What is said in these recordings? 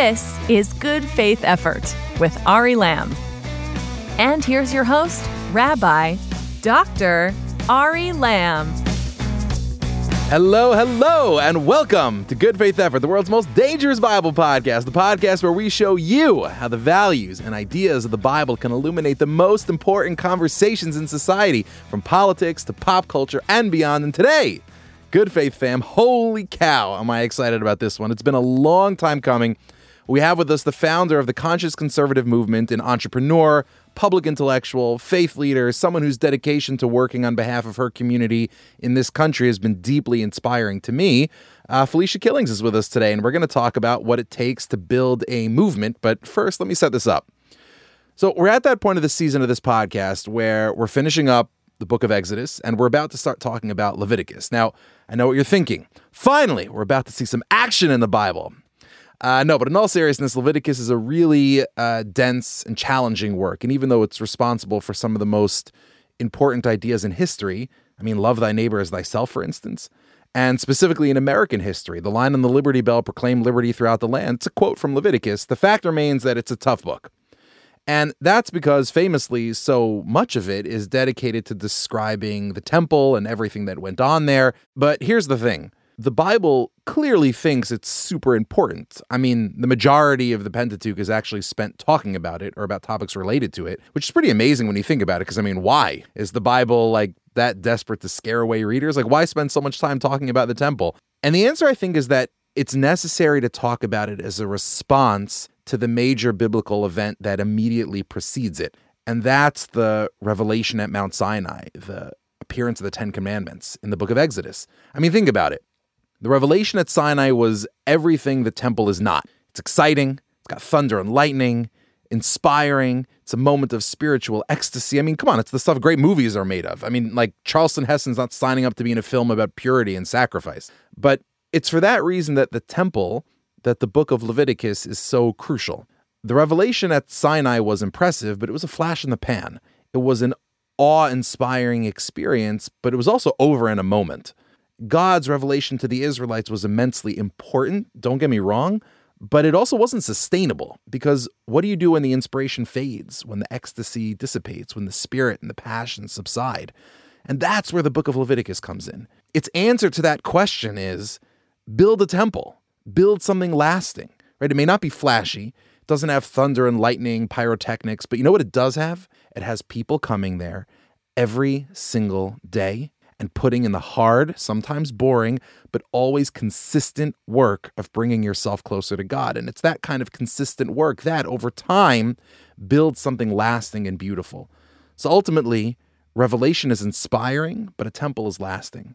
This is Good Faith Effort with Ari Lamb. And here's your host, Rabbi Dr. Ari Lamb. Hello, hello, and welcome to Good Faith Effort, the world's most dangerous Bible podcast, the podcast where we show you how the values and ideas of the Bible can illuminate the most important conversations in society, from politics to pop culture and beyond. And today, Good Faith fam, holy cow, am I excited about this one. It's been a long time coming. We have with us the founder of the conscious conservative movement, an entrepreneur, public intellectual, faith leader, someone whose dedication to working on behalf of her community in this country has been deeply inspiring to me. Uh, Felicia Killings is with us today, and we're going to talk about what it takes to build a movement. But first, let me set this up. So, we're at that point of the season of this podcast where we're finishing up the book of Exodus, and we're about to start talking about Leviticus. Now, I know what you're thinking. Finally, we're about to see some action in the Bible. Uh, no, but in all seriousness, Leviticus is a really uh, dense and challenging work. And even though it's responsible for some of the most important ideas in history, I mean, love thy neighbor as thyself, for instance, and specifically in American history, the line on the Liberty Bell proclaimed liberty throughout the land. It's a quote from Leviticus. The fact remains that it's a tough book. And that's because famously, so much of it is dedicated to describing the temple and everything that went on there. But here's the thing the Bible clearly thinks it's super important. I mean, the majority of the Pentateuch is actually spent talking about it or about topics related to it, which is pretty amazing when you think about it. Because, I mean, why? Is the Bible like that desperate to scare away readers? Like, why spend so much time talking about the temple? And the answer, I think, is that it's necessary to talk about it as a response to the major biblical event that immediately precedes it. And that's the revelation at Mount Sinai, the appearance of the Ten Commandments in the book of Exodus. I mean, think about it. The revelation at Sinai was everything the temple is not. It's exciting, it's got thunder and lightning, inspiring, it's a moment of spiritual ecstasy. I mean, come on, it's the stuff great movies are made of. I mean, like Charlton Heston's not signing up to be in a film about purity and sacrifice. But it's for that reason that the temple, that the book of Leviticus is so crucial. The revelation at Sinai was impressive, but it was a flash in the pan. It was an awe inspiring experience, but it was also over in a moment. God's revelation to the Israelites was immensely important, don't get me wrong, but it also wasn't sustainable because what do you do when the inspiration fades, when the ecstasy dissipates, when the spirit and the passion subside? And that's where the book of Leviticus comes in. Its answer to that question is build a temple, build something lasting, right? It may not be flashy, it doesn't have thunder and lightning, pyrotechnics, but you know what it does have? It has people coming there every single day and putting in the hard, sometimes boring, but always consistent work of bringing yourself closer to God. And it's that kind of consistent work that over time builds something lasting and beautiful. So ultimately, revelation is inspiring, but a temple is lasting.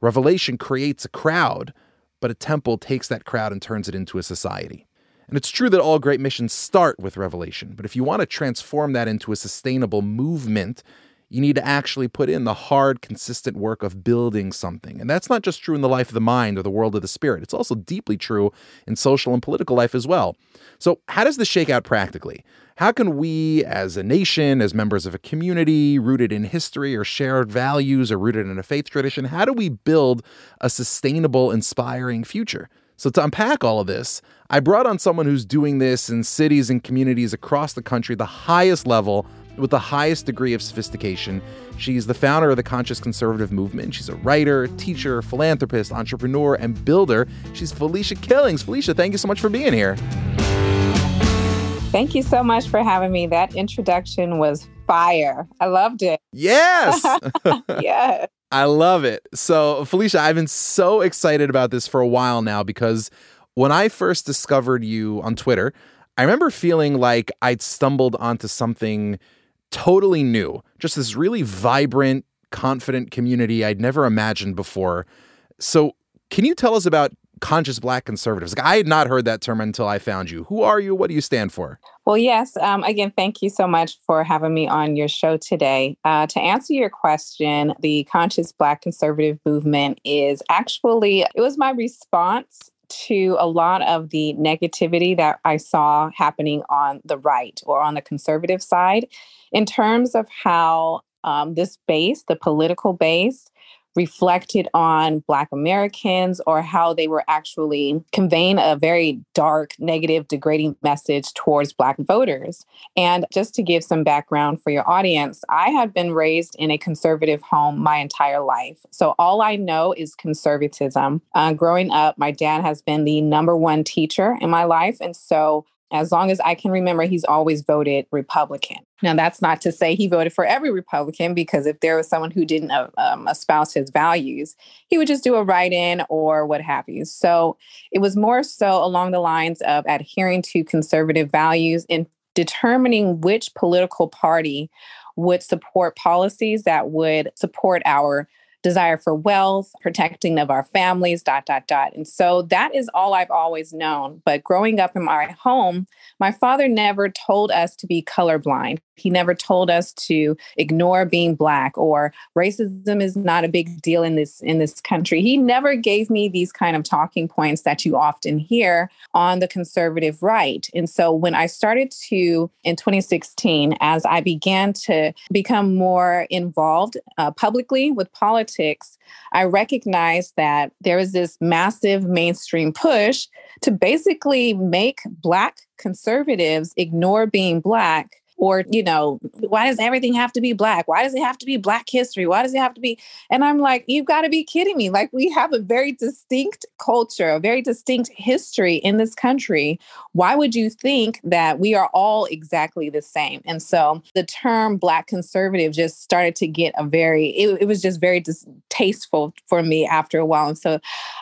Revelation creates a crowd, but a temple takes that crowd and turns it into a society. And it's true that all great missions start with revelation, but if you want to transform that into a sustainable movement, you need to actually put in the hard, consistent work of building something. And that's not just true in the life of the mind or the world of the spirit, it's also deeply true in social and political life as well. So, how does this shake out practically? How can we, as a nation, as members of a community rooted in history or shared values or rooted in a faith tradition, how do we build a sustainable, inspiring future? So, to unpack all of this, I brought on someone who's doing this in cities and communities across the country, the highest level with the highest degree of sophistication. She's the founder of the Conscious Conservative Movement. She's a writer, teacher, philanthropist, entrepreneur, and builder. She's Felicia Killings. Felicia, thank you so much for being here. Thank you so much for having me. That introduction was fire. I loved it. Yes. yes. I love it. So, Felicia, I've been so excited about this for a while now because when I first discovered you on Twitter, I remember feeling like I'd stumbled onto something totally new, just this really vibrant, confident community I'd never imagined before. So, can you tell us about conscious black conservatives? Like, I had not heard that term until I found you. Who are you? What do you stand for? Well, yes. Um, again, thank you so much for having me on your show today. Uh, to answer your question, the conscious black conservative movement is actually, it was my response to a lot of the negativity that I saw happening on the right or on the conservative side in terms of how um, this base, the political base, reflected on Black Americans or how they were actually conveying a very dark, negative, degrading message towards Black voters. And just to give some background for your audience, I have been raised in a conservative home my entire life. So all I know is conservatism. Uh, growing up, my dad has been the number one teacher in my life. And so as long as I can remember, he's always voted Republican. Now, that's not to say he voted for every Republican, because if there was someone who didn't uh, um, espouse his values, he would just do a write in or what have you. So it was more so along the lines of adhering to conservative values and determining which political party would support policies that would support our desire for wealth, protecting of our families, dot, dot, dot. And so that is all I've always known. But growing up in my home, my father never told us to be colorblind. He never told us to ignore being black or racism is not a big deal in this in this country. He never gave me these kind of talking points that you often hear on the conservative right. And so when I started to in 2016 as I began to become more involved uh, publicly with politics, I recognized that there is this massive mainstream push to basically make black conservatives ignore being black or you know why does everything have to be black? Why does it have to be black history? Why does it have to be and i'm like you've got to be kidding me. Like we have a very distinct culture a very distinct history in this country. Why would you think that we are all exactly the same? And so the term black conservative just started to get a very it, it was just very distasteful for me after a while. And so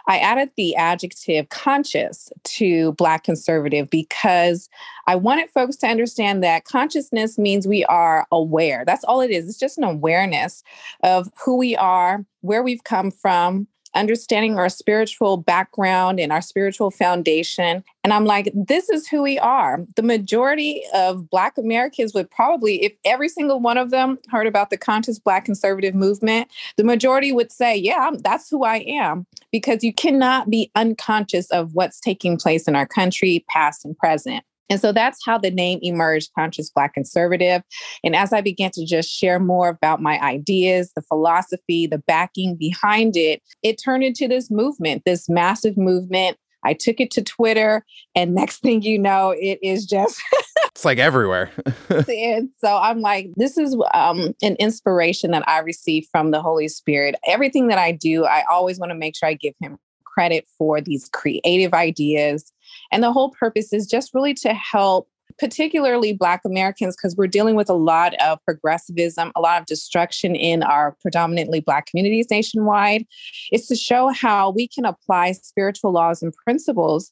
i added the adjective conscious to black conservative because I wanted folks to understand that consciousness means we are aware. That's all it is. It's just an awareness of who we are, where we've come from, understanding our spiritual background and our spiritual foundation. And I'm like, this is who we are. The majority of Black Americans would probably, if every single one of them heard about the conscious Black conservative movement, the majority would say, yeah, that's who I am. Because you cannot be unconscious of what's taking place in our country, past and present. And so that's how the name emerged, Conscious Black Conservative. And as I began to just share more about my ideas, the philosophy, the backing behind it, it turned into this movement, this massive movement. I took it to Twitter, and next thing you know, it is just. it's like everywhere. and so I'm like, this is um, an inspiration that I received from the Holy Spirit. Everything that I do, I always want to make sure I give Him credit for these creative ideas and the whole purpose is just really to help particularly Black Americans, because we're dealing with a lot of progressivism, a lot of destruction in our predominantly Black communities nationwide. is to show how we can apply spiritual laws and principles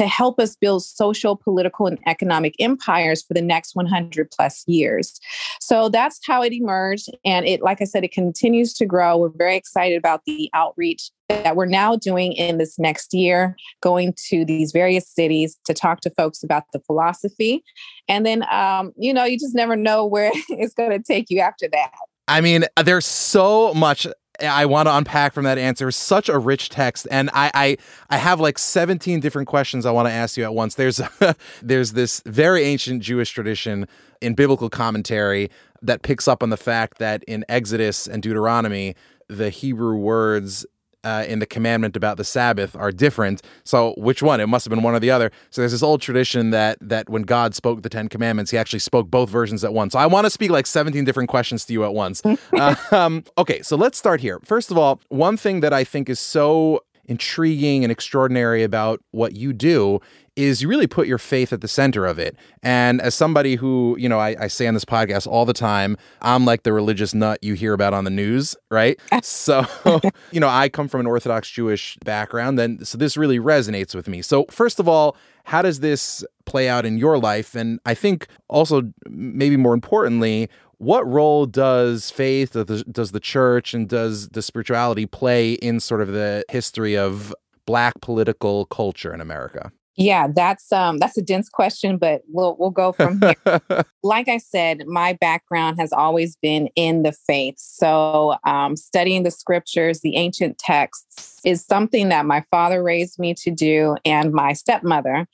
to help us build social, political, and economic empires for the next 100 plus years. So that's how it emerged. And it, like I said, it continues to grow. We're very excited about the outreach that we're now doing in this next year, going to these various cities to talk to folks about the philosophy. And then, um, you know, you just never know where it's going to take you after that. I mean, there's so much I want to unpack from that answer. Such a rich text, and I I, I have like 17 different questions I want to ask you at once. There's there's this very ancient Jewish tradition in biblical commentary that picks up on the fact that in Exodus and Deuteronomy, the Hebrew words uh, in the commandment about the Sabbath are different. So which one? It must have been one or the other. So there's this old tradition that that when God spoke the Ten Commandments, He actually spoke both versions at once. So I want to speak like 17 different questions to you at once. uh, um, okay, so let's start here. First of all, one thing that I think is so intriguing and extraordinary about what you do is you really put your faith at the center of it. And as somebody who, you know, I, I, say on this podcast all the time, I'm like the religious nut you hear about on the news, right? so, you know, I come from an Orthodox Jewish background, then so this really resonates with me. So, first of all, how does this play out in your life? And I think also, maybe more importantly, what role does faith, does the church, and does the spirituality play in sort of the history of Black political culture in America? Yeah, that's um that's a dense question, but we'll we'll go from here. like I said, my background has always been in the faith. So um, studying the scriptures, the ancient texts, is something that my father raised me to do, and my stepmother.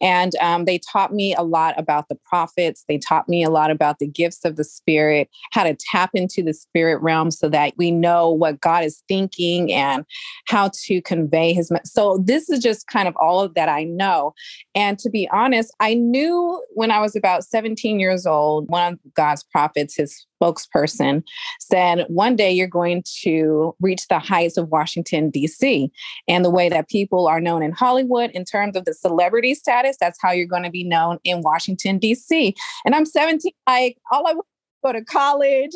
And um, they taught me a lot about the prophets. They taught me a lot about the gifts of the spirit, how to tap into the spirit realm so that we know what God is thinking and how to convey his. Me- so this is just kind of all of that I know. And to be honest, I knew when I was about 17 years old, one of God's prophets, his spokesperson, said, One day you're going to reach the heights of Washington, D.C. And the way that people are known in Hollywood in terms of the celebrity status, that's how you're going to be known in Washington, D.C. And I'm 17, like, all I want to go to college.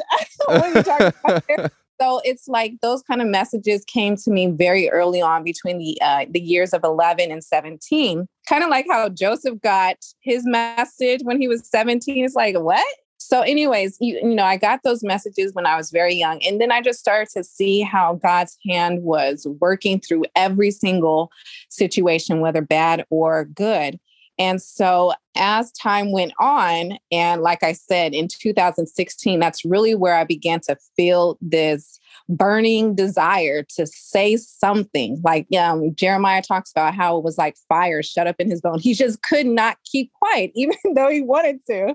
so it's like those kind of messages came to me very early on between the uh, the years of 11 and 17 kind of like how joseph got his message when he was 17 it's like what so anyways you, you know i got those messages when i was very young and then i just started to see how god's hand was working through every single situation whether bad or good. And so as time went on and like i said in 2016 that's really where i began to feel this burning desire to say something. Like um, jeremiah talks about how it was like fire shut up in his bone he just could not keep quiet even though he wanted to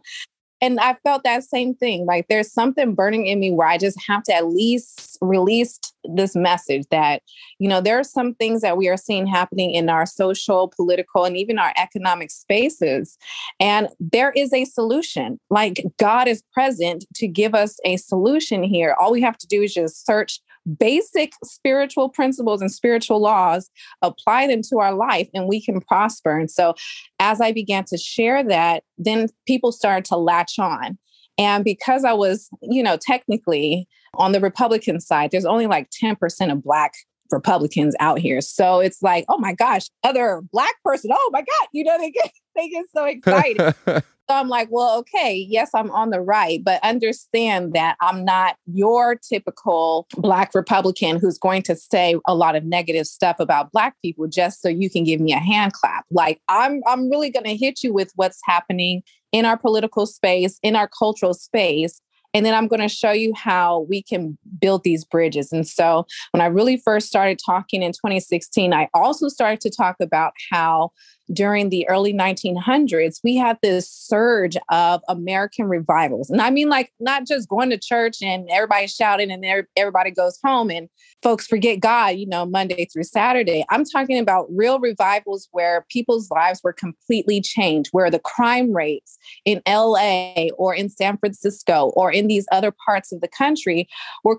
and I felt that same thing. Like there's something burning in me where I just have to at least release this message that, you know, there are some things that we are seeing happening in our social, political, and even our economic spaces. And there is a solution. Like God is present to give us a solution here. All we have to do is just search basic spiritual principles and spiritual laws, apply them to our life, and we can prosper. And so, as I began to share that, then people started to latch on. And because I was, you know, technically on the Republican side, there's only like 10% of Black Republicans out here. So it's like, oh my gosh, other Black person, oh my God, you know, they get, they get so excited. So I'm like, well, okay, yes, I'm on the right, but understand that I'm not your typical Black Republican who's going to say a lot of negative stuff about Black people just so you can give me a hand clap. Like, I'm, I'm really going to hit you with what's happening in our political space, in our cultural space. And then I'm going to show you how we can build these bridges. And so when I really first started talking in 2016, I also started to talk about how during the early 1900s, we had this surge of American revivals. And I mean, like, not just going to church and everybody shouting and everybody goes home and folks forget God, you know, Monday through Saturday. I'm talking about real revivals where people's lives were completely changed, where the crime rates in LA or in San Francisco or in these other parts of the country were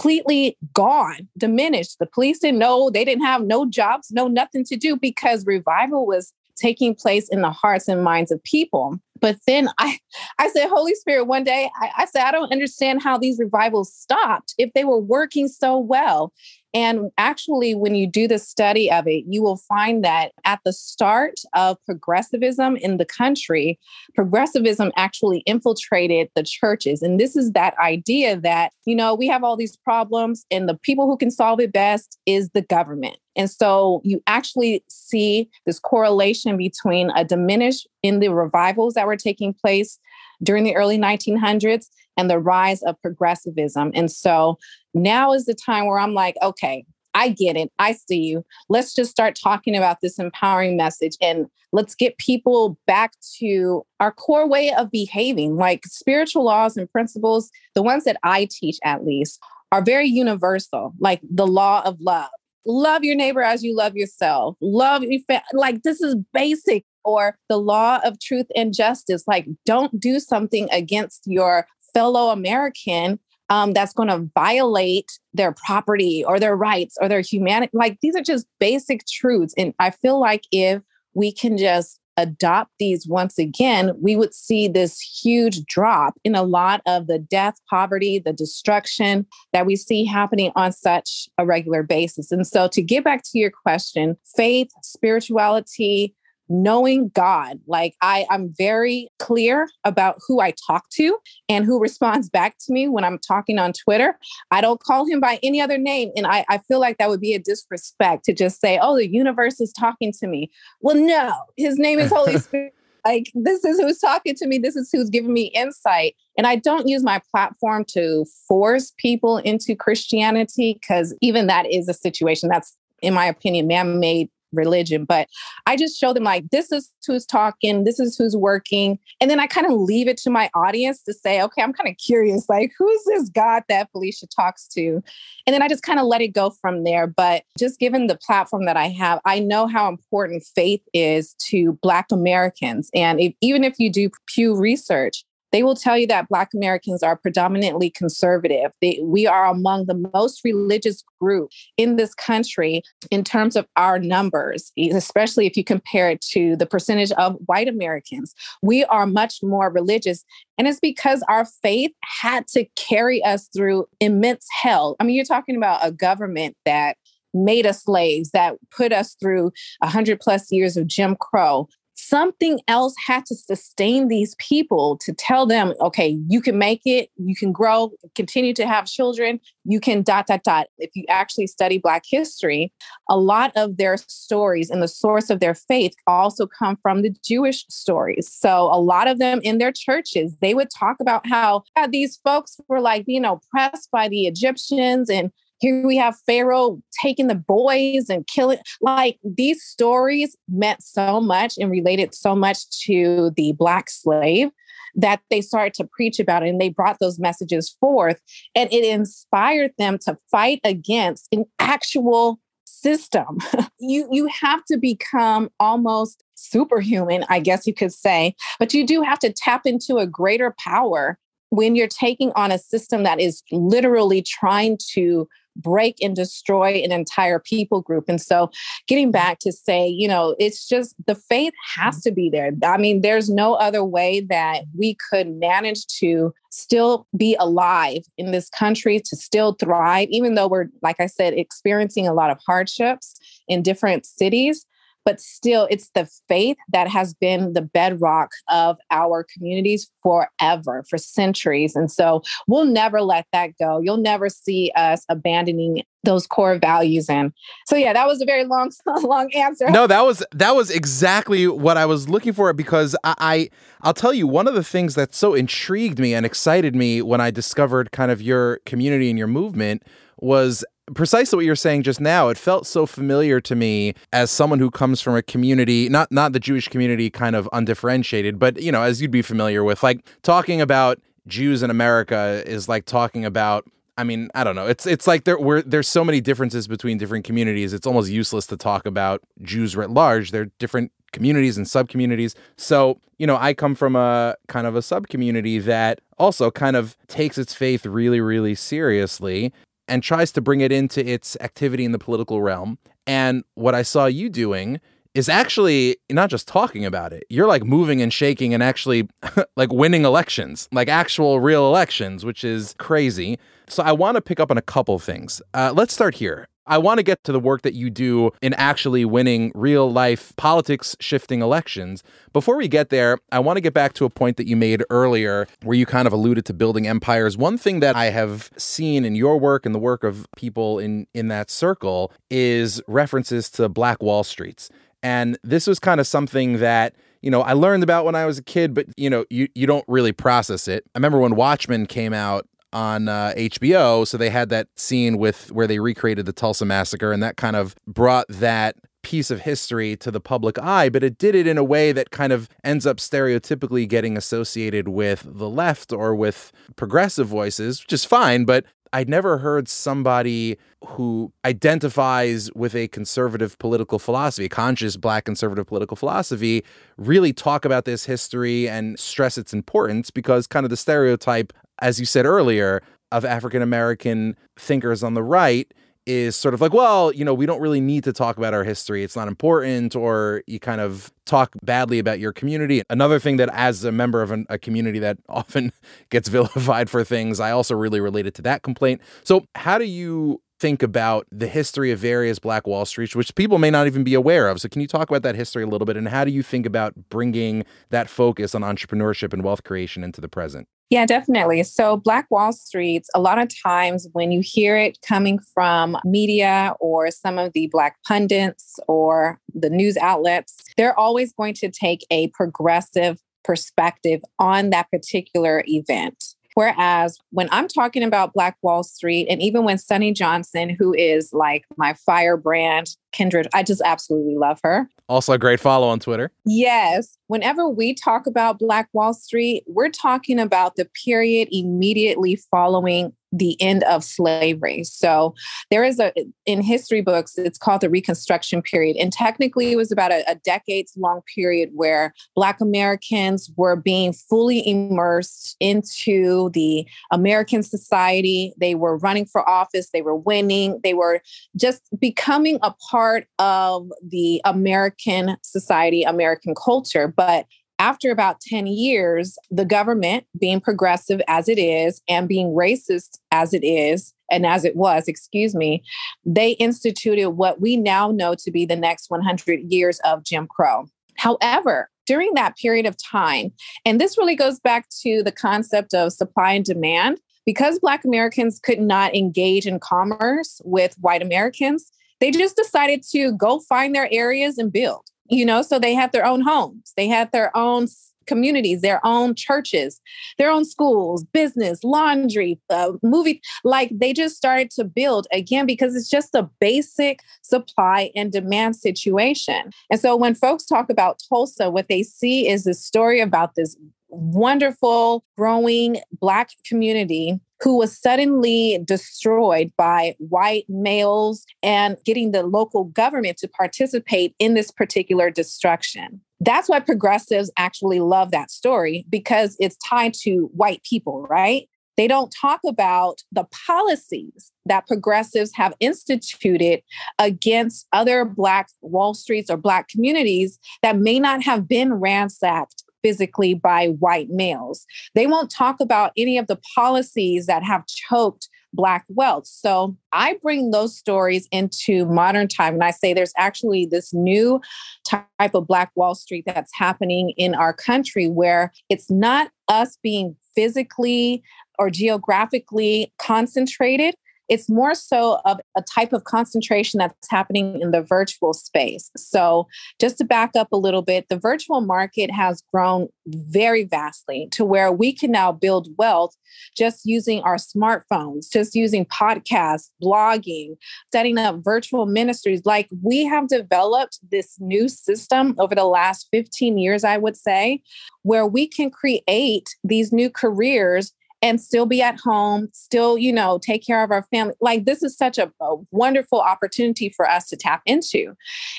completely gone, diminished. The police didn't know, they didn't have no jobs, no nothing to do because revival was taking place in the hearts and minds of people. But then I, I said, Holy Spirit, one day I, I said, I don't understand how these revivals stopped if they were working so well. And actually, when you do the study of it, you will find that at the start of progressivism in the country, progressivism actually infiltrated the churches. And this is that idea that, you know, we have all these problems, and the people who can solve it best is the government. And so you actually see this correlation between a diminish in the revivals that were taking place during the early 1900s and the rise of progressivism. And so now is the time where I'm like, okay, I get it. I see you. Let's just start talking about this empowering message and let's get people back to our core way of behaving. Like spiritual laws and principles, the ones that I teach at least, are very universal, like the law of love. Love your neighbor as you love yourself. Love your fa- like this is basic or the law of truth and justice. Like, don't do something against your fellow American um, that's going to violate their property or their rights or their humanity. Like these are just basic truths. And I feel like if we can just adopt these once again, we would see this huge drop in a lot of the death, poverty, the destruction that we see happening on such a regular basis. And so, to get back to your question, faith, spirituality, knowing God. Like I, I'm very clear about who I talk to and who responds back to me when I'm talking on Twitter. I don't call him by any other name. And I, I feel like that would be a disrespect to just say, oh, the universe is talking to me. Well, no, his name is Holy Spirit. like this is who's talking to me this is who's giving me insight and i don't use my platform to force people into christianity because even that is a situation that's in my opinion man-made religion, but I just show them like this is who's talking, this is who's working. And then I kind of leave it to my audience to say, okay, I'm kind of curious, like who's this God that Felicia talks to? And then I just kind of let it go from there. But just given the platform that I have, I know how important faith is to Black Americans. And if, even if you do Pew Research, they will tell you that Black Americans are predominantly conservative. They, we are among the most religious group in this country in terms of our numbers, especially if you compare it to the percentage of white Americans. We are much more religious. And it's because our faith had to carry us through immense hell. I mean, you're talking about a government that made us slaves, that put us through 100 plus years of Jim Crow, something else had to sustain these people to tell them, okay, you can make it, you can grow, continue to have children, you can dot, dot, dot. If you actually study Black history, a lot of their stories and the source of their faith also come from the Jewish stories. So a lot of them in their churches, they would talk about how these folks were like being oppressed by the Egyptians and here we have Pharaoh taking the boys and killing. Like these stories meant so much and related so much to the Black slave that they started to preach about it and they brought those messages forth and it inspired them to fight against an actual system. you you have to become almost superhuman, I guess you could say, but you do have to tap into a greater power when you're taking on a system that is literally trying to break and destroy an entire people group. And so, getting back to say, you know, it's just the faith has mm-hmm. to be there. I mean, there's no other way that we could manage to still be alive in this country, to still thrive, even though we're, like I said, experiencing a lot of hardships in different cities but still it's the faith that has been the bedrock of our communities forever for centuries and so we'll never let that go. You'll never see us abandoning those core values and so yeah that was a very long long answer. No that was that was exactly what i was looking for because I, I i'll tell you one of the things that so intrigued me and excited me when i discovered kind of your community and your movement was precisely what you're saying just now. It felt so familiar to me as someone who comes from a community, not not the Jewish community, kind of undifferentiated, but you know, as you'd be familiar with, like talking about Jews in America is like talking about. I mean, I don't know. It's it's like there were there's so many differences between different communities. It's almost useless to talk about Jews writ large. They're different communities and sub communities. So, you know, I come from a kind of a sub community that also kind of takes its faith really, really seriously and tries to bring it into its activity in the political realm. And what I saw you doing is actually not just talking about it. You're like moving and shaking and actually like winning elections, like actual real elections, which is crazy. So I want to pick up on a couple things. Uh, let's start here. I want to get to the work that you do in actually winning real life politics shifting elections. Before we get there, I want to get back to a point that you made earlier where you kind of alluded to building empires. One thing that I have seen in your work and the work of people in in that circle is references to Black Wall Streets. And this was kind of something that you know, I learned about when I was a kid, but you know, you you don't really process it. I remember when Watchmen came out on uh, HBO. So they had that scene with where they recreated the Tulsa massacre, and that kind of brought that piece of history to the public eye, but it did it in a way that kind of ends up stereotypically getting associated with the left or with progressive voices, which is fine, but I'd never heard somebody who identifies with a conservative political philosophy, conscious black conservative political philosophy, really talk about this history and stress its importance because kind of the stereotype as you said earlier, of African American thinkers on the right is sort of like, well, you know, we don't really need to talk about our history. It's not important, or you kind of talk badly about your community. Another thing that, as a member of an, a community that often gets vilified for things, I also really related to that complaint. So, how do you think about the history of various Black Wall Streets, which people may not even be aware of. So, can you talk about that history a little bit and how do you think about bringing that focus on entrepreneurship and wealth creation into the present? Yeah, definitely. So, Black Wall Street, a lot of times when you hear it coming from media or some of the Black pundits or the news outlets, they're always going to take a progressive perspective on that particular event. Whereas when I'm talking about Black Wall Street, and even when Sonnie Johnson, who is like my firebrand Kindred. I just absolutely love her. Also, a great follow on Twitter. Yes. Whenever we talk about Black Wall Street, we're talking about the period immediately following the end of slavery. So there is a in history books, it's called the Reconstruction period. And technically it was about a, a decades long period where Black Americans were being fully immersed into the American society. They were running for office, they were winning, they were just becoming a part of the American society, American culture. But after about 10 years, the government, being progressive as it is and being racist as it is, and as it was, excuse me, they instituted what we now know to be the next 100 years of Jim Crow. However, during that period of time, and this really goes back to the concept of supply and demand, because Black Americans could not engage in commerce with white Americans, they just decided to go find their areas and build you know? So they had their own homes they had their own communities their own churches their own schools business laundry uh, movie like they just started to build again because it's just a basic supply and demand situation. And so when folks talk about tulsa what they see is a story about this wonderful growing black community who was suddenly destroyed by white males and getting the local government to participate in this particular destruction. That's why progressives actually love that story because it's tied to white people, right? They don't talk about the policies that progressives have instituted against other Black Wall Streets or Black communities that may not have been ransacked physically by white males. They won't talk about any of the policies that have choked Black wealth. So I bring those stories into modern time. And I say there's actually this new type of Black Wall Street that's happening in our country where it's not us being physically or geographically concentrated, it's more so of a type of concentration that's happening in the virtual space. So, just to back up a little bit, the virtual market has grown very vastly to where we can now build wealth just using our smartphones, just using podcasts, blogging, setting up virtual ministries. Like we have developed this new system over the last 15 years, I would say, where we can create these new careers and still be at home, still, you know, take care of our family. Like this is such a, a, wonderful opportunity for us to tap into.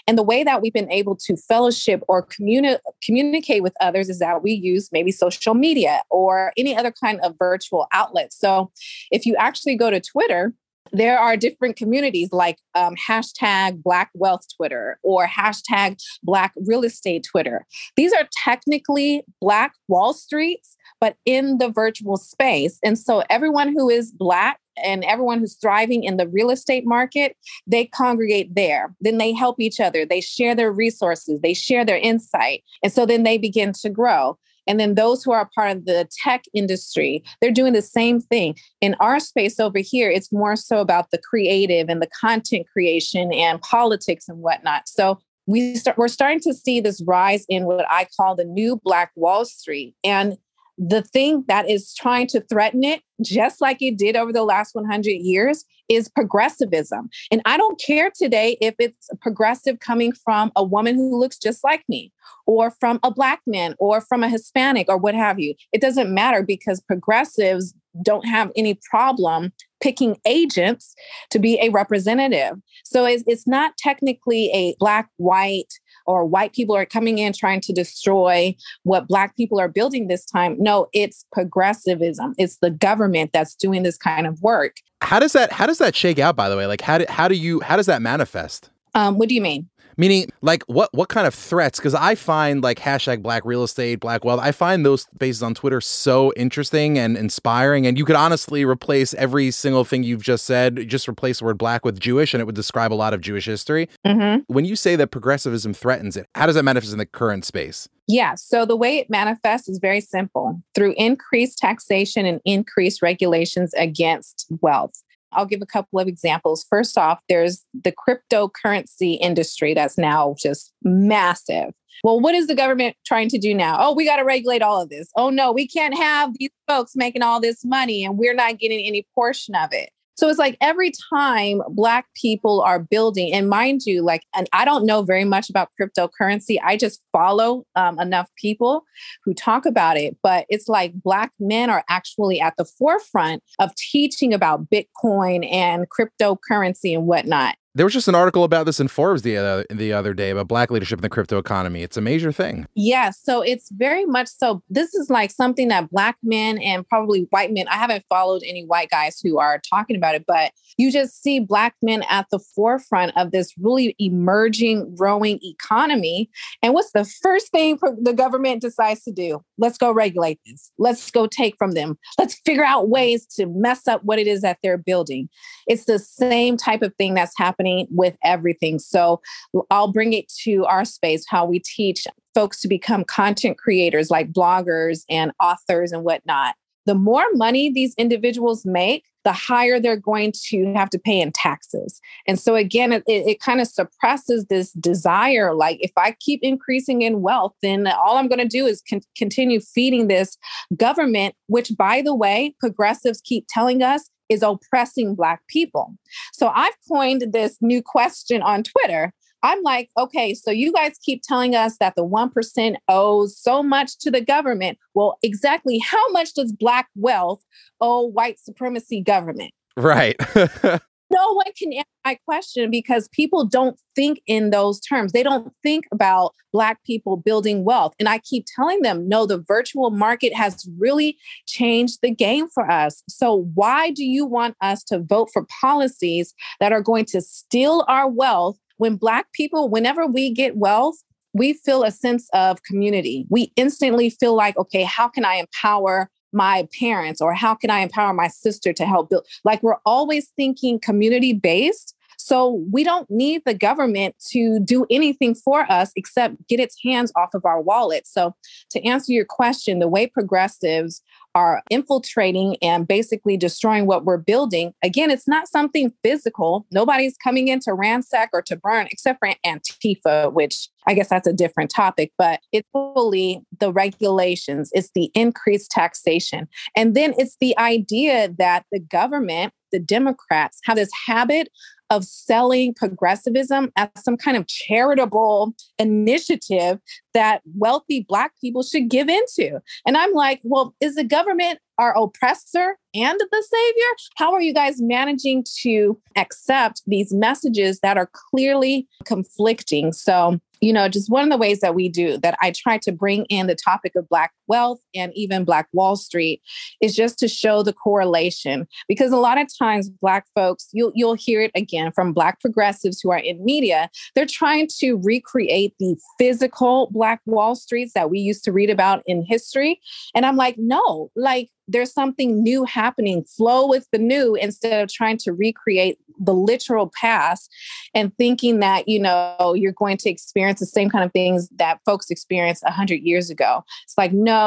And the way that we've been able to fellowship or communi- communicate with others is that we use maybe social media or any other kind of virtual outlet. So if you actually go to Twitter, there are different communities like um, hashtag Black Wealth Twitter or hashtag Black Real Estate Twitter. These are technically Black Wall Streets, but in the virtual space. And so everyone who is Black and everyone who's thriving in the real estate market, they congregate there. Then they help each other. They share their resources, they share their insight. And so then they begin to grow. And then those who are part of the tech industry, they're doing the same thing. In our space over here, it's more so about the creative and the content creation and politics and whatnot. So we start, we're starting to see this rise in what I call the new Black Wall Street. And the thing that is trying to threaten it, just like it did over the last 100 years, is progressivism. And I don't care today if it's progressive coming from a woman who looks just like me, or from a Black man, or from a Hispanic, or what have you. It doesn't matter because progressives don't have any problem picking agents to be a representative. So it's, it's not technically a Black, white, or white people are coming in trying to destroy what black people are building this time. No, it's progressivism. It's the government that's doing this kind of work. How does that how does that shake out by the way? Like how do, how do you how does that manifest? Um, what do you mean? Meaning, like, what what kind of threats? Because I find like hashtag Black Real Estate, Black Wealth. I find those spaces on Twitter so interesting and inspiring. And you could honestly replace every single thing you've just said. Just replace the word Black with Jewish, and it would describe a lot of Jewish history. Mm-hmm. When you say that progressivism threatens it, how does that manifest in the current space? Yeah. So the way it manifests is very simple through increased taxation and increased regulations against wealth. I'll give a couple of examples. First off, there's the cryptocurrency industry that's now just massive. Well, what is the government trying to do now? Oh, we got to regulate all of this. Oh, no, we can't have these folks making all this money and we're not getting any portion of it. So it's like every time Black people are building, and mind you, like, and I don't know very much about cryptocurrency. I just follow um, enough people who talk about it. But it's like Black men are actually at the forefront of teaching about Bitcoin and cryptocurrency and whatnot. There was just an article about this in Forbes the other, the other day about black leadership in the crypto economy. It's a major thing. Yes. Yeah, so it's very much so. This is like something that black men and probably white men, I haven't followed any white guys who are talking about it, but you just see black men at the forefront of this really emerging, growing economy. And what's the first thing the government decides to do? Let's go regulate this. Let's go take from them. Let's figure out ways to mess up what it is that they're building. It's the same type of thing that's happening with everything. So I'll bring it to our space, how we teach folks to become content creators like bloggers and authors and whatnot. The more money these individuals make, the higher they're going to have to pay in taxes. And so, again, it, it kind of suppresses this desire. Like, if I keep increasing in wealth, then all I'm going to do is con- continue feeding this government, which, by the way, progressives keep telling us is oppressing Black people. So I've coined this new question on Twitter. I'm like, okay, so you guys keep telling us that the 1% owes so much to the government. Well, exactly how much does Black wealth owe white supremacy government? Right. no one can answer my question because people don't think in those terms. They don't think about Black people building wealth. And I keep telling them, no, the virtual market has really changed the game for us. So, why do you want us to vote for policies that are going to steal our wealth when Black people, whenever we get wealth, we feel a sense of community. We instantly feel like, okay, how can I empower my parents or how can I empower my sister to help build? Like we're always thinking community based. So we don't need the government to do anything for us except get its hands off of our wallet. So to answer your question, the way progressives are infiltrating and basically destroying what we're building. Again, it's not something physical. Nobody's coming in to ransack or to burn, except for Antifa, which I guess that's a different topic, but it's fully the regulations, it's the increased taxation. And then it's the idea that the government, the Democrats, have this habit of selling progressivism as some kind of charitable initiative that wealthy Black people should give into. And I'm like, well, is the government our oppressor and the savior? How are you guys managing to accept these messages that are clearly conflicting? So, you know, just one of the ways that we do that I try to bring in the topic of Black wealth and even Black Wall Street is just to show the correlation. Because a lot of times, Black folks, you'll, you'll hear it again from Black progressives who are in media, they're trying to recreate the physical Black Wall Streets that we used to read about in history. And I'm like, no, like there's something new happening. Flow with the new instead of trying to recreate the literal past and thinking that, you know, you're going to experience the same kind of things that folks experienced 100 years ago. It's like, no,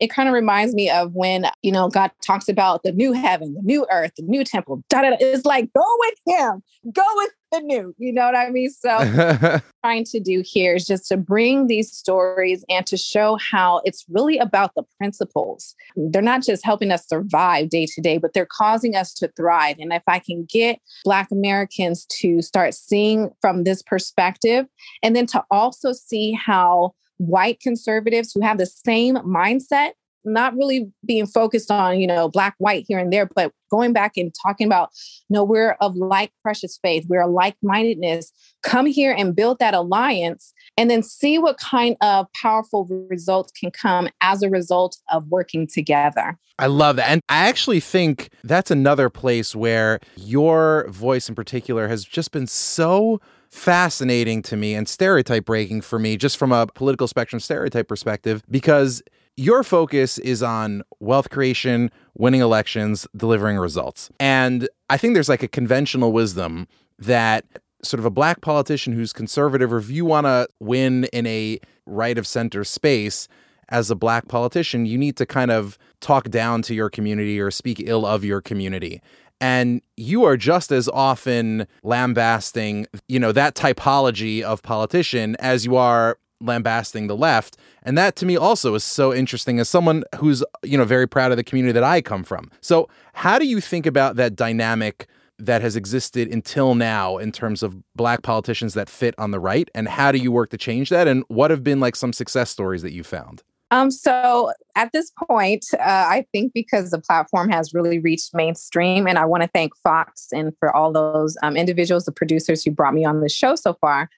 it kind of reminds me of when, you know, God talks about the new heaven, the new earth, the new temple. Da, da, da. It's like, go with him, go with the new. You know what I mean? So, trying to do here is just to bring these stories and to show how it's really about the principles. They're not just helping us survive day to day, but they're causing us to thrive. And if I can get Black Americans to start seeing from this perspective, and then to also see how white conservatives who have the same mindset not really being focused on you know black white here and there but going back and talking about no we're of like precious faith we're like-mindedness. Come here and build that alliance and then see what kind of powerful results can come as a result of working together. I love that and i actually think that's another place where your voice in particular has just been so fascinating to me and stereotype breaking for me just from a political spectrum stereotype perspective because your focus is on wealth creation, winning elections, delivering results. And I think there's like a conventional wisdom that sort of a black politician who's conservative, or if you want to win in a right of center space as a black politician, you need to kind of talk down to your community or speak ill of your community. And you are just as often lambasting, you know, that typology of politician as you are lambasting the left. And that to me also is so interesting as someone who's, you know, very proud of the community that I come from. So, how do you think about that dynamic that has existed until now in terms of black politicians that fit on the right? And how do you work to change that? And what have been like some success stories that you found? Um, so at this point, uh, I think because the platform has really reached mainstream, and I want to thank Fox and for all those um, individuals, the producers who brought me on the show so far.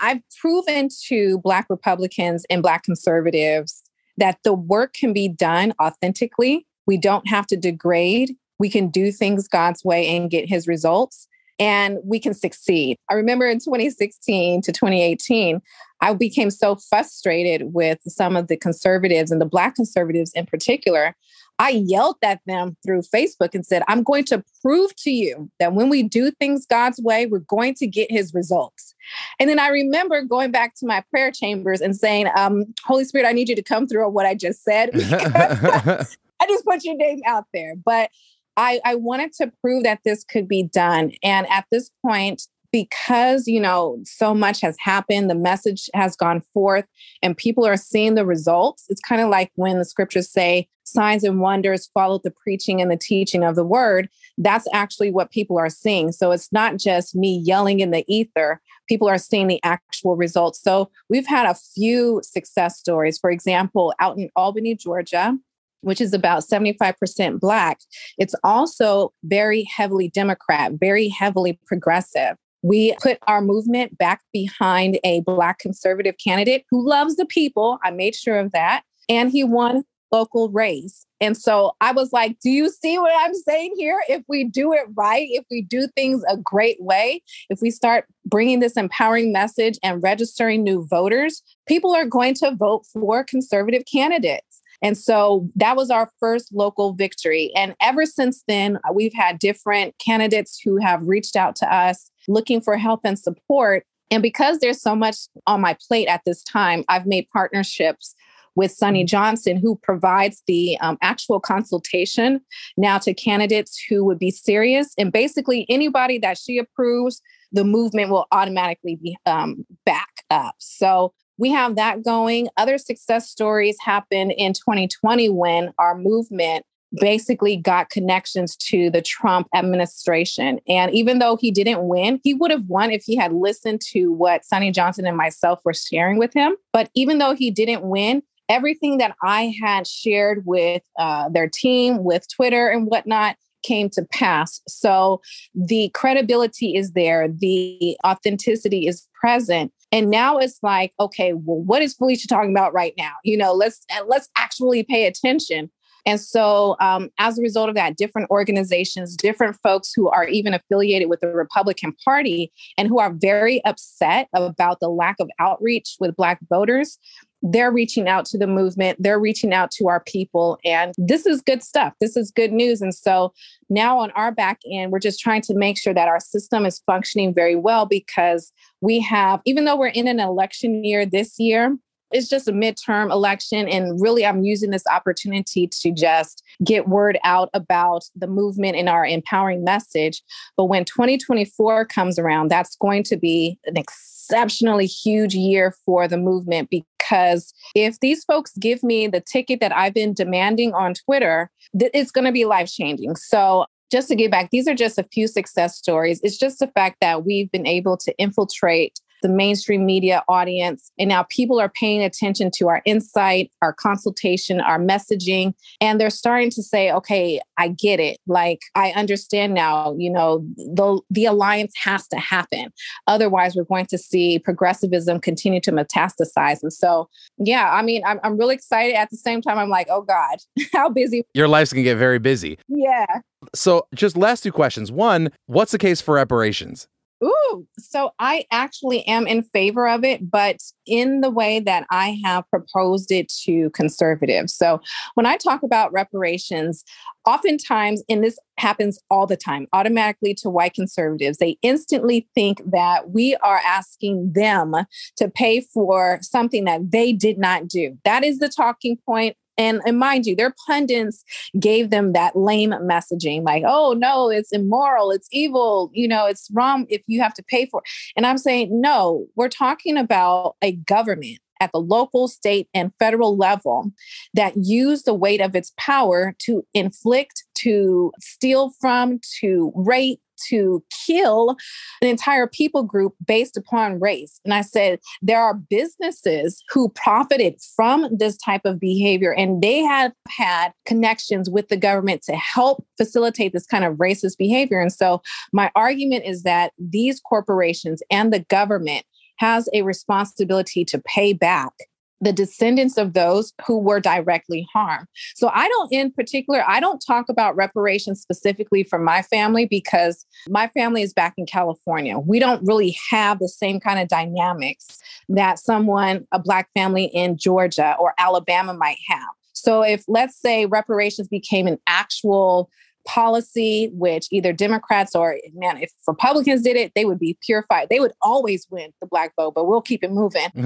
I've proven to Black Republicans and Black conservatives that the work can be done authentically. We don't have to degrade. We can do things God's way and get his results and we can succeed. I remember in 2016 to 2018, I became so frustrated with some of the conservatives and the Black conservatives in particular. I yelled at them through Facebook and said, I'm going to prove to you that when we do things God's way, we're going to get his results. And then I remember going back to my prayer chambers and saying, um, Holy Spirit, I need you to come through on what I just said. I just put your name out there. But I, I wanted to prove that this could be done. And at this point, because you know so much has happened the message has gone forth and people are seeing the results it's kind of like when the scriptures say signs and wonders follow the preaching and the teaching of the word that's actually what people are seeing. So it's not just me yelling in the ether people are seeing the actual results. So we've had a few success stories. For example out in albany georgia which is about 75% Black, it's also very heavily Democrat, very heavily progressive. We put our movement back behind a Black conservative candidate who loves the people. I made sure of that. And he won local race. And so I was like, do you see what I'm saying here? If we do it right, if we do things a great way, if we start bringing this empowering message and registering new voters, people are going to vote for conservative candidates. And so that was our first local victory. And ever since then, we've had different candidates who have reached out to us looking for help and support. And because there's so much on my plate at this time, I've made partnerships with Sonnie mm-hmm. Johnson, who provides the um, actual consultation now to candidates who would be serious. And basically, anybody that she approves, the movement will automatically be um, back up. So we have that going. Other success stories happened in 2020 when our movement basically got connections to the Trump administration. And even though he didn't win, he would have won if he had listened to what Sonnie Johnson and myself were sharing with him. But even though he didn't win, everything that I had shared with uh, their team, with Twitter and whatnot, came to pass. So the credibility is there, the authenticity is present. And now it's like, okay, well, what is Felicia talking about right now? You know, let's let's actually pay attention. And so, um, as a result of that, different organizations, different folks who are even affiliated with the Republican Party and who are very upset about the lack of outreach with Black voters, they're reaching out to the movement, they're reaching out to our people. And this is good stuff. This is good news. And so now on our back end, we're just trying to make sure that our system is functioning very well because we have, even though we're in an election year this year, it's just a midterm election. And really, I'm using this opportunity to just get word out about the movement and our empowering message. But when 2024 comes around, that's going to be an exceptionally huge year for the movement because if these folks give me the ticket that I've been demanding on Twitter, it's going to be life changing. So just to get back, these are just a few success stories. It's just the fact that we've been able to infiltrate the mainstream media audience. And now people are paying attention to our insight, our consultation, our messaging, and they're starting to say, okay, I get it. Like, I understand now, you know, the, the alliance has to happen. Otherwise, we're going to see progressivism continue to metastasize. And so, yeah, I mean, I'm, I'm really excited. At the same time, I'm like, oh God, how busy. Your life's going to get very busy. Yeah. So, just last two questions. One, what's the case for reparations? Ooh, so I actually am in favor of it, but in the way that I have proposed it to conservatives. So when I talk about reparations, oftentimes, and this happens all the time, automatically to white conservatives, they instantly think that we are asking them to pay for something that they did not do. That is the talking point and, and mind you, their pundits gave them that lame messaging like, oh, no, it's immoral, it's evil, you know, it's wrong if you have to pay for it. And I'm saying, no, we're talking about a government at the local, state, and federal level that use the weight of its power to inflict, to steal from, to rape, to kill an entire people group based upon race. And I said, there are businesses who profited from this type of behavior, and they have had connections with the government to help facilitate this kind of racist behavior. And so my argument is that these corporations and the government has a responsibility to pay back the descendants of those who were directly harmed. So I don't, in particular, I don't talk about reparations specifically for my family because my family is back in California. We don't really have the same kind of dynamics that someone, a Black family in Georgia or Alabama might have. So if, let's say, reparations became an actual policy, which either Democrats or man, if Republicans did it, they would be purified. They would always win the black vote, but we'll keep it moving.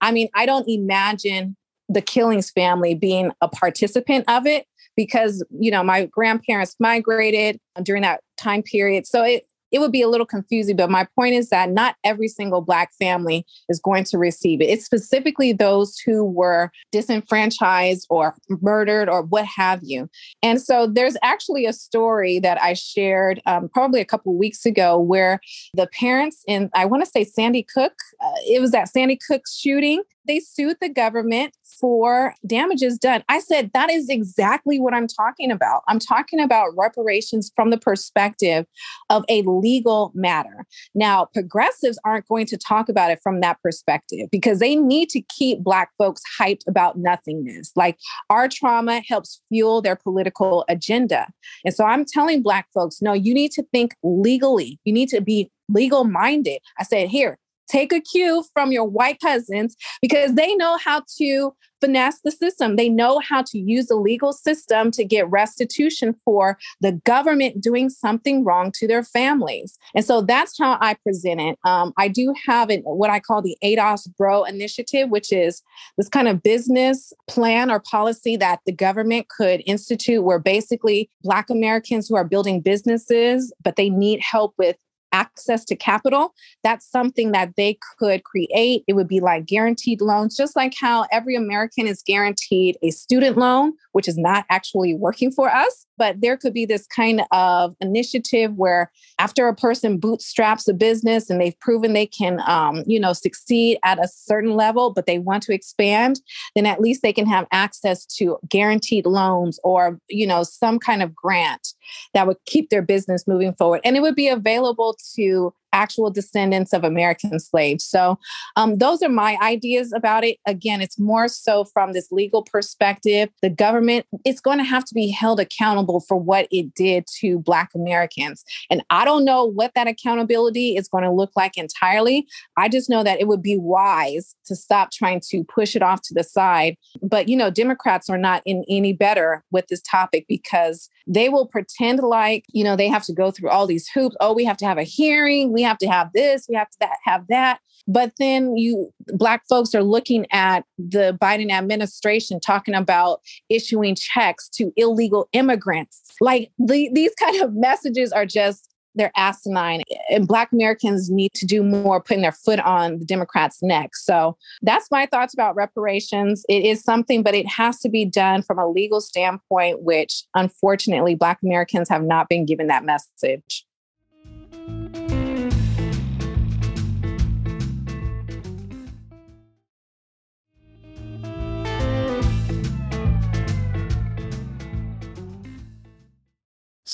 I mean, I don't imagine the Killings family being a participant of it because, you know, my grandparents migrated during that time period. So it, it would be a little confusing. But my point is that not every single Black family is going to receive it. It's specifically those who were disenfranchised or murdered or what have you. And so there's actually a story that I shared um, probably a couple weeks ago where the parents in, I want to say Sandy Cook, uh, it was that Sandy Hook shooting they sued the government for damages done. I said, that is exactly what I'm talking about. I'm talking about reparations from the perspective of a legal matter. Now, progressives aren't going to talk about it from that perspective because they need to keep Black folks hyped about nothingness. Like our trauma helps fuel their political agenda. And so I'm telling Black folks, no, you need to think legally. You need to be legal minded. I said, here, Take a cue from your white cousins because they know how to finesse the system. They know how to use the legal system to get restitution for the government doing something wrong to their families. And so that's how I present it. Um, I do have an, what I call the ADOS Bro initiative, which is this kind of business plan or policy that the government could institute where basically Black Americans who are building businesses, but they need help with access to capital, that's something that they could create. It would be like guaranteed loans, just like how every American is guaranteed a student loan, which is not actually working for us. But there could be this kind of initiative where after a person bootstraps a business and they've proven they can, um, you know, succeed at a certain level, but they want to expand, then at least they can have access to guaranteed loans or, you know, some kind of grant that would keep their business moving forward. And it would be available to actual descendants of American slaves. So, um, those are my ideas about it. Again, it's more so from this legal perspective. The government is going to have to be held accountable for what it did to Black Americans. And I don't know what that accountability is going to look like entirely. I just know that it would be wise to stop trying to push it off to the side. But, you know, Democrats are not in any better with this topic because they will pretend like, you know, they have to go through all these hoops. Oh, we have to have a hearing. We have to have this, we have to have that. But then you black folks are looking at the Biden administration talking about issuing checks to illegal immigrants. Like the, these kind of messages are just they're asinine and black americans need to do more putting their foot on the democrats neck so that's my thoughts about reparations it is something but it has to be done from a legal standpoint which unfortunately black americans have not been given that message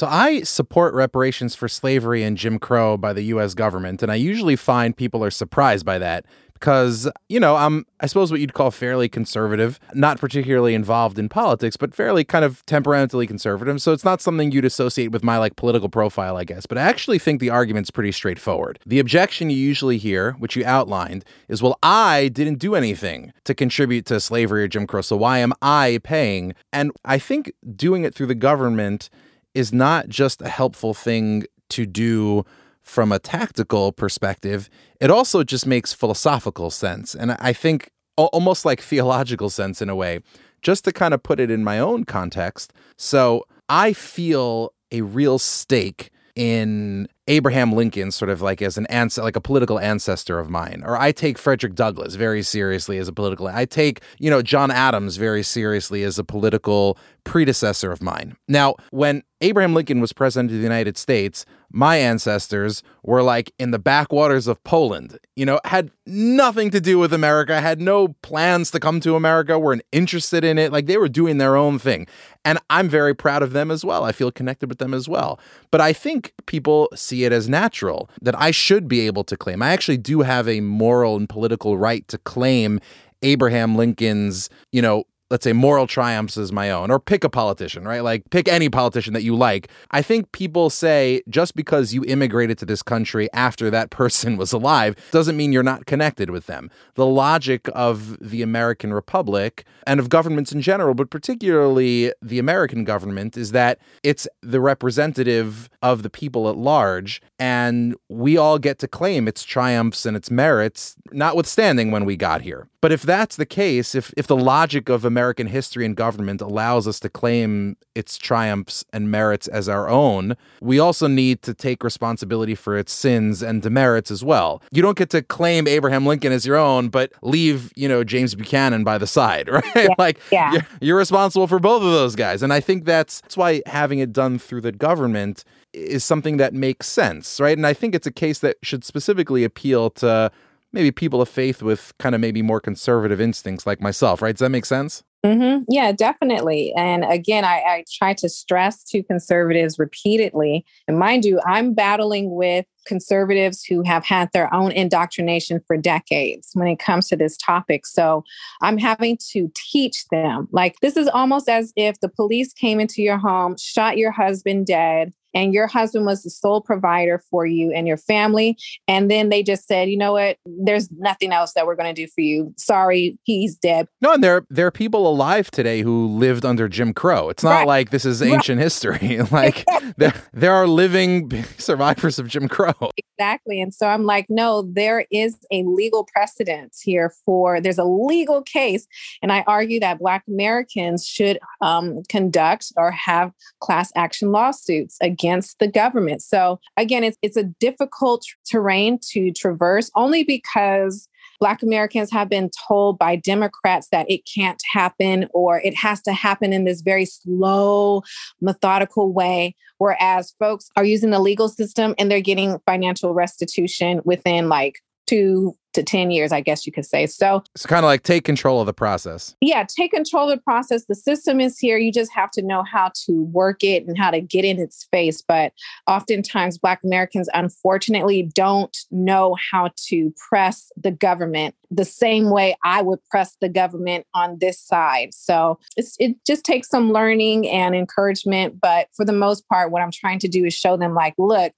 So I support reparations for slavery and Jim Crow by the US government, and I usually find people are surprised by that because, you know, I'm I suppose what you'd call fairly conservative, not particularly involved in politics, but fairly kind of temperamentally conservative. So it's not something you'd associate with my like political profile, I guess. But I actually think the argument's pretty straightforward. The objection you usually hear, which you outlined, is well, I didn't do anything to contribute to slavery or Jim Crow, so why am I paying? And I think doing it through the government is not just a helpful thing to do from a tactical perspective, it also just makes philosophical sense. And I think almost like theological sense in a way, just to kind of put it in my own context. So I feel a real stake in Abraham Lincoln sort of like as an ans- like a political ancestor of mine, or I take Frederick Douglass very seriously as a political. I take you know John Adams very seriously as a political predecessor of mine. Now, when Abraham Lincoln was president of the United States, my ancestors were like in the backwaters of Poland. You know, had nothing to do with America, had no plans to come to America, weren't interested in it. Like they were doing their own thing. And I'm very proud of them as well. I feel connected with them as well. But I think people see it as natural that I should be able to claim. I actually do have a moral and political right to claim Abraham Lincoln's, you know, let's say moral triumphs as my own or pick a politician right? Like pick any politician that you like. I think people say just because you immigrated to this country after that person was alive doesn't mean you're not connected with them. The logic of the american republic and of governments in general but particularly the american government is that it's the representative of the people at large and we all get to claim its triumphs and its merits notwithstanding when we got here but if that's the case if if the logic of american history and government allows us to claim its triumphs and merits as our own, we also need to take responsibility for its sins and demerits as well. You don't get to claim Abraham Lincoln as your own, but leave, you know, James Buchanan by the side, right? Yeah. like, yeah. You're, you're responsible for both of those guys. And I think that's, that's why having it done through the government is something that makes sense, right? And I think it's a case that should specifically appeal to maybe people of faith with kind of maybe more conservative instincts like myself, right? Does that make sense? Mm-hmm. Yeah, definitely. And again, I, I try to stress to conservatives repeatedly. And mind you, I'm battling with conservatives who have had their own indoctrination for decades when it comes to this topic. So I'm having to teach them. Like, this is almost as if the police came into your home, shot your husband dead, and your husband was the sole provider for you and your family. And then they just said, you know what, there's nothing else that we're going to do for you. Sorry, he's dead. No, and there there are people alive today who lived under Jim Crow. It's not Right. like this is ancient history. like there there are living survivors of Jim Crow. Exactly. And so I'm like, no, there is a legal precedent here for, there's a legal case. And I argue that Black Americans should um, conduct or have class action lawsuits against the government. So again, it's, it's a difficult terrain to traverse only because Black Americans have been told by Democrats that it can't happen or it has to happen in this very slow, methodical way. Whereas folks are using the legal system and they're getting financial restitution within like two to 10 years, I guess you could say. So, It's kind of like take control of the process. yeah, take control of the process. The system is here. You just have to know how to work it and how to get in its face. But oftentimes, Black Americans, unfortunately, don't know how to press the government the same way I would press the government on this side. So it's, it just takes some learning and encouragement. But for the most part, what I'm trying to do is show them, like, look,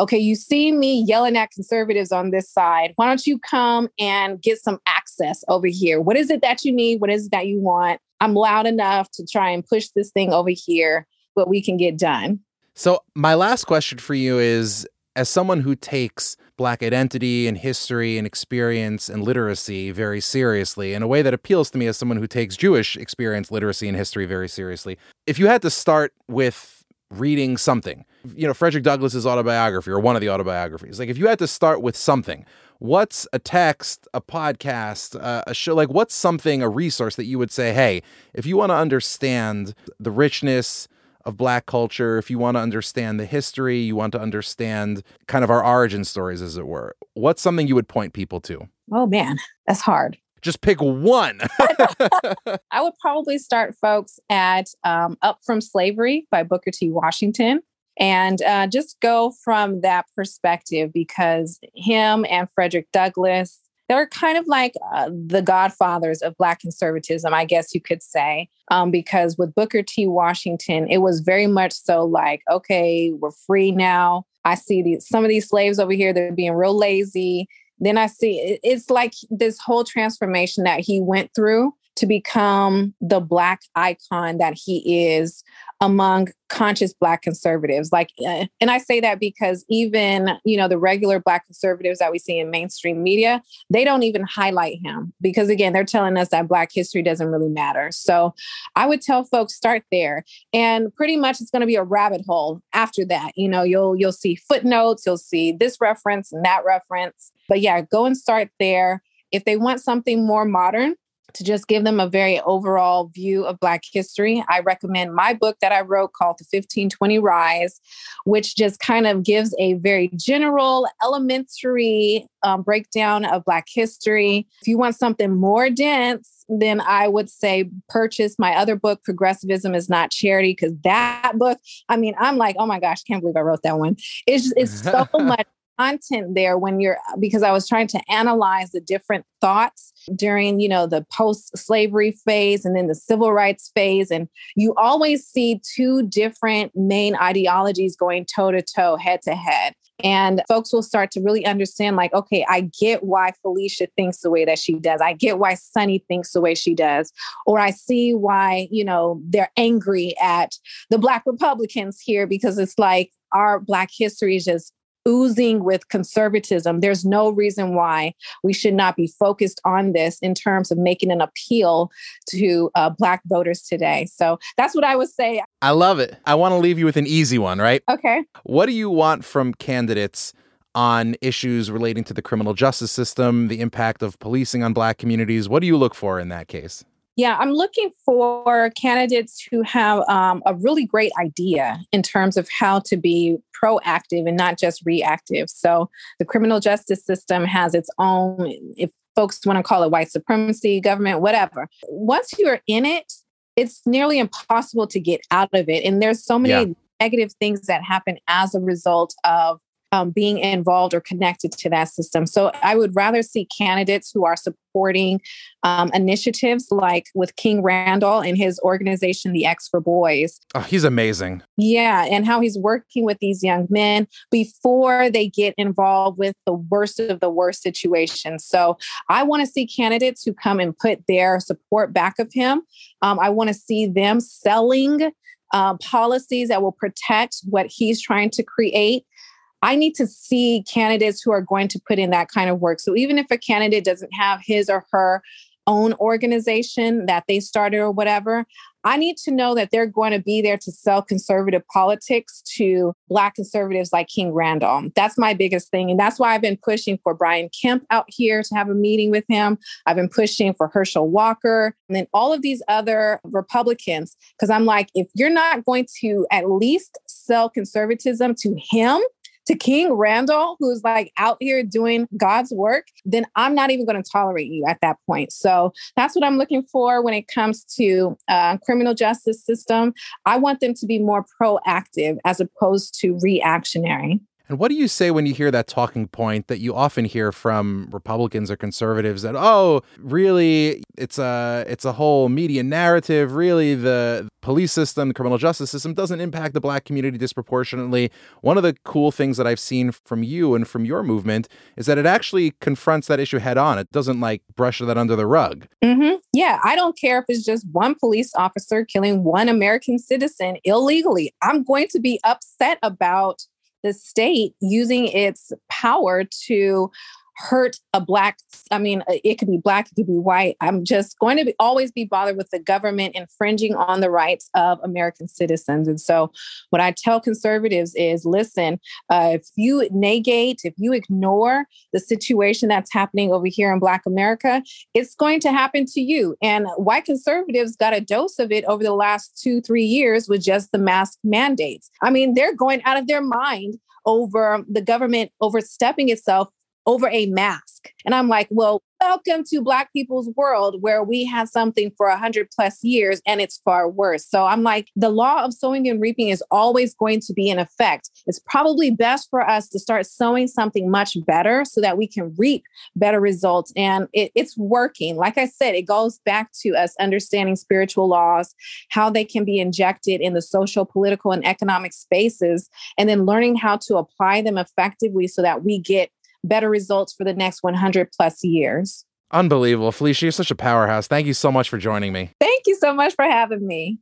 okay, you see me yelling at conservatives on this side. Why don't you come and get some access over here? What is it that you need? What is it that you want? I'm loud enough to try and push this thing over here, but we can get done. So my last question for you is as someone who takes black identity and history and experience and literacy very seriously in a way that appeals to me as someone who takes Jewish experience, literacy and history very seriously. If you had to start with reading something, you know, Frederick Douglass's autobiography or one of the autobiographies, like if you had to start with something, what's a text, a podcast, uh, a show, like what's something, a resource that you would say, hey, if you want to understand the richness, of black culture, if you want to understand the history, you want to understand kind of our origin stories, as it were, what's something you would point people to? Oh man, that's hard. Just pick one. I would probably start folks at um, Up From Slavery by Booker T. Washington and uh, just go from that perspective because him and Frederick Douglass, they're kind of like uh, the godfathers of Black conservatism, I guess you could say. Um, because with Booker T. Washington, it was very much so like, okay, we're free now. I see these, some of these slaves over here, they're being real lazy. Then I see it's like this whole transformation that he went through to become the Black icon that he is among conscious black conservatives. Like uh, and i say that because even you know the regular black conservatives that we see in mainstream media they don't even highlight him because again they're telling us that black history doesn't really matter. So i would tell folks start there. And pretty much it's going to be a rabbit hole after that. You know you'll you'll see footnotes you'll see this reference and that reference. But yeah go and start there. If they want something more modern to just give them a very overall view of Black history, I recommend my book that I wrote called The 1520 Rise, which just kind of gives a very general, elementary um, breakdown of Black history. If you want something more dense, then I would say purchase my other book, Progressivism is Not Charity, because that book, I mean, I'm like, oh my gosh, can't believe I wrote that one. It's, it's so much content there when you're because I was trying to analyze the different thoughts during, you know, the post-slavery phase and then the civil rights phase and you always see two different main ideologies going toe to toe, head to head. And folks will start to really understand, like, okay, I get why Felicia thinks the way that she does. I get why Sonnie thinks the way she does. Or I see why, you know, they're angry at the Black Republicans here because it's like our Black history is just oozing with conservatism. There's no reason why we should not be focused on this in terms of making an appeal to uh, Black voters today. So that's what I would say. I love it. I want to leave you with an easy one, right? Okay. What do you want from candidates? On issues relating to the criminal justice system, the impact of policing on Black communities. What do you look for in that case? Yeah, I'm looking for candidates who have um, a really great idea in terms of how to be proactive and not just reactive. So, the criminal justice system has its own, if folks want to call it white supremacy, government, whatever. Once you're in it, it's nearly impossible to get out of it. And there's so many yeah. negative things that happen as a result of um, being involved or connected to that system. So I would rather see candidates who are supporting um, initiatives like with King Randall and his organization, the X for Boys. Oh, he's amazing. Yeah, and how he's working with these young men before they get involved with the worst of the worst situations. So I want to see candidates who come and put their support back of him. Um, I want to see them selling. Uh, policies that will protect what he's trying to create I need to see candidates who are going to put in that kind of work. So even if a candidate doesn't have his or her own organization that they started or whatever, I need to know that they're going to be there to sell conservative politics to Black conservatives like King Randall. That's my biggest thing. And that's why I've been pushing for Brian Kemp out here to have a meeting with him. I've been pushing for Herschel Walker and then all of these other Republicans. Because I'm like, if you're not going to at least sell conservatism to him, to King Randall, who's like out here doing God's work, then I'm not even going to tolerate you at that point. So that's what I'm looking for when it comes to uh, criminal justice system. I want them to be more proactive as opposed to reactionary. And what do you say when you hear that talking point that you often hear from Republicans or conservatives that oh, really it's a it's a whole media narrative, really the police system, the criminal justice system doesn't impact the black community disproportionately. One of the cool things that I've seen from you and from your movement is that it actually confronts that issue head on. It doesn't like brush that under the rug. Mm-hmm. Yeah, I don't care if it's just one police officer killing one American citizen illegally. I'm going to be upset about the state using its power to hurt a black i mean uh, it could be black it could be white i'm just going to be, always be bothered with the government infringing on the rights of american citizens. And so what i tell conservatives is listen uh, if you negate if you ignore the situation that's happening over here in black america it's going to happen to you. And white conservatives got a dose of it over the last two three years with just the mask mandates. I mean they're going out of their mind over the government overstepping itself over a mask. And I'm like, well, welcome to Black people's world where we had something for 100 plus years and it's far worse. So I'm like, the law of sowing and reaping is always going to be in effect. It's probably best for us to start sowing something much better so that we can reap better results. And it, it's working. Like I said, it goes back to us understanding spiritual laws, how they can be injected in the social, political, and economic spaces, and then learning how to apply them effectively so that we get better results for the next 100 plus years. Unbelievable. Felicia, you're such a powerhouse. Thank you so much for joining me. Thank you so much for having me.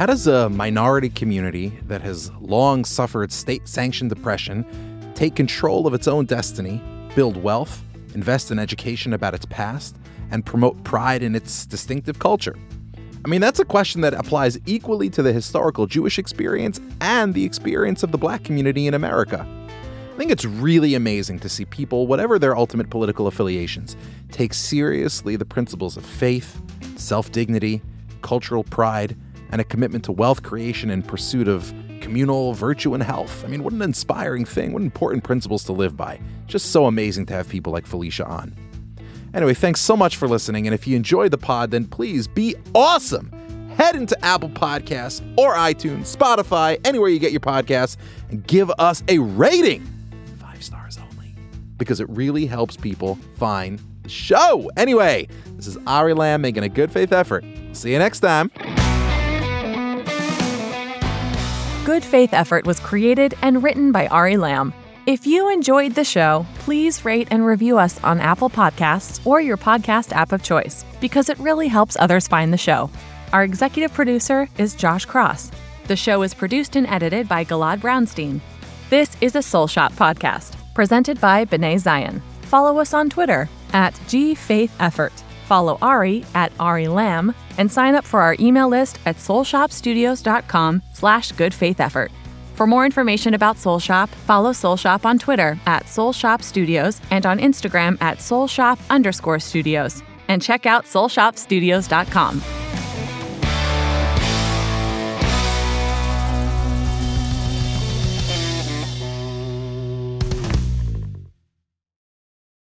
How does a minority community that has long suffered state sanctioned oppression take control of its own destiny, build wealth, invest in education about its past, and promote pride in its distinctive culture? I mean, that's a question that applies equally to the historical Jewish experience and the experience of the black community in America. I think it's really amazing to see people, whatever their ultimate political affiliations, take seriously the principles of faith, self dignity, cultural pride, and a commitment to wealth creation in pursuit of communal virtue and health. I mean, what an inspiring thing, what important principles to live by. Just so amazing to have people like Felicia on. Anyway, thanks so much for listening. And if you enjoyed the pod, then please be awesome. Head into Apple Podcasts or iTunes, Spotify, anywhere you get your podcasts, and give us a rating. Five stars only. Because it really helps people find the show. Anyway, this is Ari Lamb making a good faith effort. See you next time. Good Faith Effort was created and written by Ari Lamb. If you enjoyed the show, please rate and review us on Apple Podcasts or your podcast app of choice because it really helps others find the show. Our executive producer is Josh Cross. The show is produced and edited by Galad Brownstein. This is a Soul Shop podcast presented by B'nai Zion. Follow us on Twitter at GFaithEffort. Follow Ari at Ari Lamb and sign up for our email list at soulshopstudios.com slash goodfaitheffort. For more information about Soul Shop, follow Soul Shop on Twitter at Soul Shop Studios and on Instagram at Soul Shop underscore studios. And check out soulshopstudios.com.